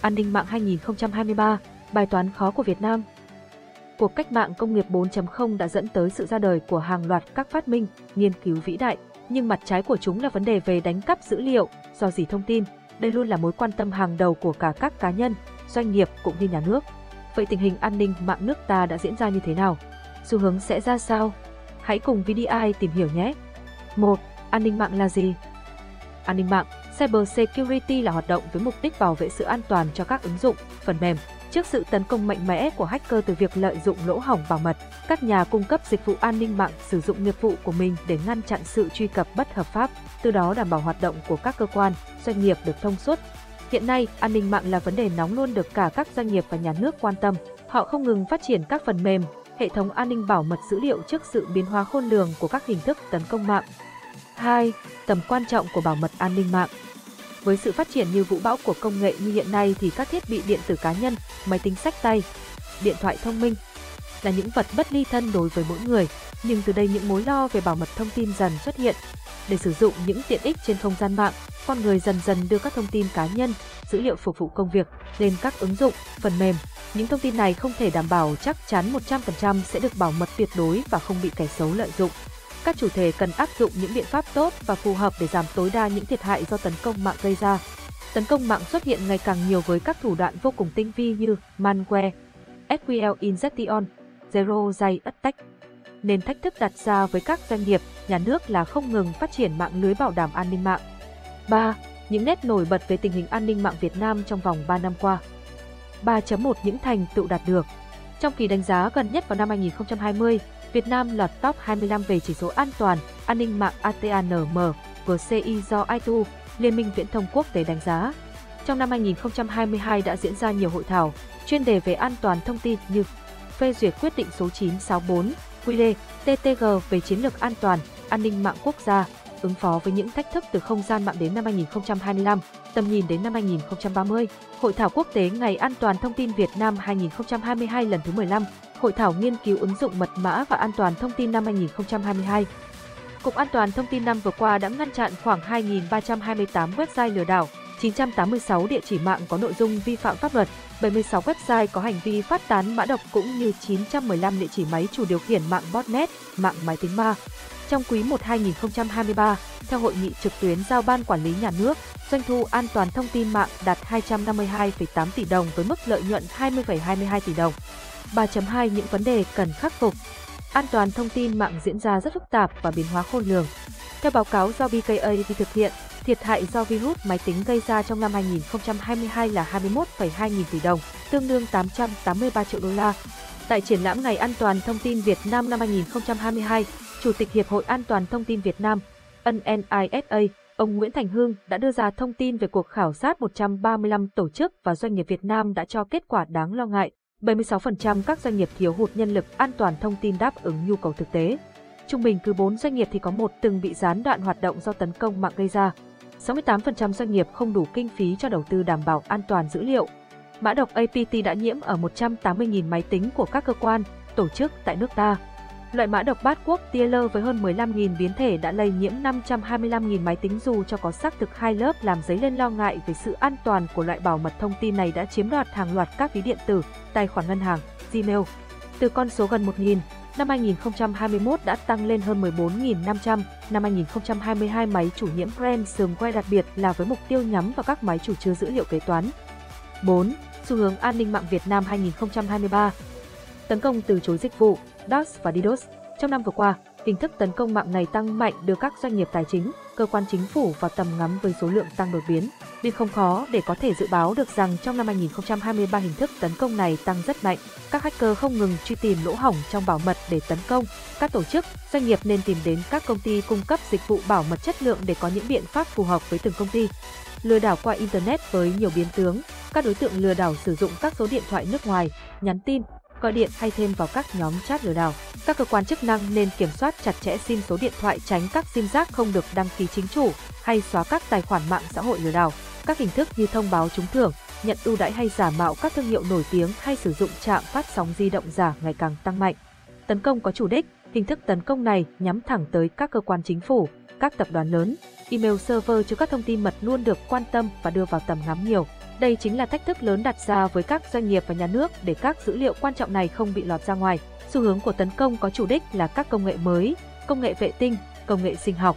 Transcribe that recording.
An ninh mạng 2023, bài toán khó của Việt Nam. Cuộc cách mạng công nghiệp 4.0 đã dẫn tới sự ra đời của hàng loạt các phát minh, nghiên cứu vĩ đại, nhưng mặt trái của chúng là vấn đề về đánh cắp dữ liệu, do dỉ thông tin. Đây luôn là mối quan tâm hàng đầu của cả các cá nhân, doanh nghiệp cũng như nhà nước. Vậy tình hình an ninh mạng nước ta đã diễn ra như thế nào? Xu hướng sẽ ra sao? Hãy cùng VDI tìm hiểu nhé! 1. An ninh mạng là gì? An ninh mạng, Cyber Security là hoạt động với mục đích bảo vệ sự an toàn cho các ứng dụng, phần mềm. Trước sự tấn công mạnh mẽ của hacker từ việc lợi dụng lỗ hỏng bảo mật, các nhà cung cấp dịch vụ an ninh mạng sử dụng nghiệp vụ của mình để ngăn chặn sự truy cập bất hợp pháp, từ đó đảm bảo hoạt động của các cơ quan, doanh nghiệp được thông suốt. Hiện nay, an ninh mạng là vấn đề nóng luôn được cả các doanh nghiệp và nhà nước quan tâm. Họ không ngừng phát triển các phần mềm, hệ thống an ninh bảo mật dữ liệu trước sự biến hóa khôn lường của các hình thức tấn công mạng. 2. Tầm quan trọng của bảo mật an ninh mạng với sự phát triển như vũ bão của công nghệ như hiện nay thì các thiết bị điện tử cá nhân, máy tính sách tay, điện thoại thông minh là những vật bất ly thân đối với mỗi người, nhưng từ đây những mối lo về bảo mật thông tin dần xuất hiện. Để sử dụng những tiện ích trên không gian mạng, con người dần dần đưa các thông tin cá nhân, dữ liệu phục vụ công việc lên các ứng dụng, phần mềm. Những thông tin này không thể đảm bảo chắc chắn 100% sẽ được bảo mật tuyệt đối và không bị kẻ xấu lợi dụng các chủ thể cần áp dụng những biện pháp tốt và phù hợp để giảm tối đa những thiệt hại do tấn công mạng gây ra. Tấn công mạng xuất hiện ngày càng nhiều với các thủ đoạn vô cùng tinh vi như malware, SQL injection, zero day attack. Nên thách thức đặt ra với các doanh nghiệp, nhà nước là không ngừng phát triển mạng lưới bảo đảm an ninh mạng. 3. Những nét nổi bật về tình hình an ninh mạng Việt Nam trong vòng 3 năm qua. 3.1 Những thành tựu đạt được Trong kỳ đánh giá gần nhất vào năm 2020, Việt Nam lọt top 25 về chỉ số an toàn, an ninh mạng ATANM, GCI do ITU, Liên minh Viễn thông Quốc tế đánh giá. Trong năm 2022 đã diễn ra nhiều hội thảo, chuyên đề về an toàn thông tin như phê duyệt quyết định số 964 QD TTG về chiến lược an toàn, an ninh mạng quốc gia, ứng phó với những thách thức từ không gian mạng đến năm 2025, tầm nhìn đến năm 2030. Hội thảo quốc tế Ngày an toàn thông tin Việt Nam 2022 lần thứ 15, Hội thảo nghiên cứu ứng dụng mật mã và an toàn thông tin năm 2022. Cục An toàn thông tin năm vừa qua đã ngăn chặn khoảng 2.328 website lừa đảo, 986 địa chỉ mạng có nội dung vi phạm pháp luật, 76 website có hành vi phát tán mã độc cũng như 915 địa chỉ máy chủ điều khiển mạng botnet, mạng máy tính ma. Trong quý 1 2023, theo hội nghị trực tuyến giao ban quản lý nhà nước, doanh thu an toàn thông tin mạng đạt 252,8 tỷ đồng với mức lợi nhuận 20,22 tỷ đồng. 3.2 Những vấn đề cần khắc phục An toàn thông tin mạng diễn ra rất phức tạp và biến hóa khôn lường. Theo báo cáo do BKA thực hiện, thiệt hại do virus máy tính gây ra trong năm 2022 là 21,2 nghìn tỷ đồng, tương đương 883 triệu đô la. Tại triển lãm Ngày An toàn Thông tin Việt Nam năm 2022, Chủ tịch Hiệp hội An toàn Thông tin Việt Nam, NNISA, ông Nguyễn Thành Hương đã đưa ra thông tin về cuộc khảo sát 135 tổ chức và doanh nghiệp Việt Nam đã cho kết quả đáng lo ngại. 76% các doanh nghiệp thiếu hụt nhân lực an toàn thông tin đáp ứng nhu cầu thực tế. Trung bình cứ 4 doanh nghiệp thì có một từng bị gián đoạn hoạt động do tấn công mạng gây ra. 68% doanh nghiệp không đủ kinh phí cho đầu tư đảm bảo an toàn dữ liệu. Mã độc APT đã nhiễm ở 180.000 máy tính của các cơ quan, tổ chức tại nước ta. Loại mã độc bát quốc Tieler với hơn 15.000 biến thể đã lây nhiễm 525.000 máy tính dù cho có xác thực hai lớp làm dấy lên lo ngại về sự an toàn của loại bảo mật thông tin này đã chiếm đoạt hàng loạt các ví điện tử, tài khoản ngân hàng, Gmail. Từ con số gần 1.000, năm 2021 đã tăng lên hơn 14.500, năm 2022 máy chủ nhiễm ransomware đặc biệt là với mục tiêu nhắm vào các máy chủ chứa dữ liệu kế toán. 4. Xu hướng an ninh mạng Việt Nam 2023 Tấn công từ chối dịch vụ DOS và DDoS. Trong năm vừa qua, hình thức tấn công mạng này tăng mạnh đưa các doanh nghiệp tài chính, cơ quan chính phủ vào tầm ngắm với số lượng tăng đột biến. Nên không khó để có thể dự báo được rằng trong năm 2023 hình thức tấn công này tăng rất mạnh. Các hacker không ngừng truy tìm lỗ hổng trong bảo mật để tấn công. Các tổ chức, doanh nghiệp nên tìm đến các công ty cung cấp dịch vụ bảo mật chất lượng để có những biện pháp phù hợp với từng công ty. Lừa đảo qua Internet với nhiều biến tướng, các đối tượng lừa đảo sử dụng các số điện thoại nước ngoài, nhắn tin, gọi điện hay thêm vào các nhóm chat lừa đảo. Các cơ quan chức năng nên kiểm soát chặt chẽ sim số điện thoại tránh các sim giác không được đăng ký chính chủ hay xóa các tài khoản mạng xã hội lừa đảo. Các hình thức như thông báo trúng thưởng, nhận ưu đãi hay giả mạo các thương hiệu nổi tiếng hay sử dụng trạm phát sóng di động giả ngày càng tăng mạnh. Tấn công có chủ đích, hình thức tấn công này nhắm thẳng tới các cơ quan chính phủ, các tập đoàn lớn, email server chứa các thông tin mật luôn được quan tâm và đưa vào tầm ngắm nhiều. Đây chính là thách thức lớn đặt ra với các doanh nghiệp và nhà nước để các dữ liệu quan trọng này không bị lọt ra ngoài. Xu hướng của tấn công có chủ đích là các công nghệ mới, công nghệ vệ tinh, công nghệ sinh học,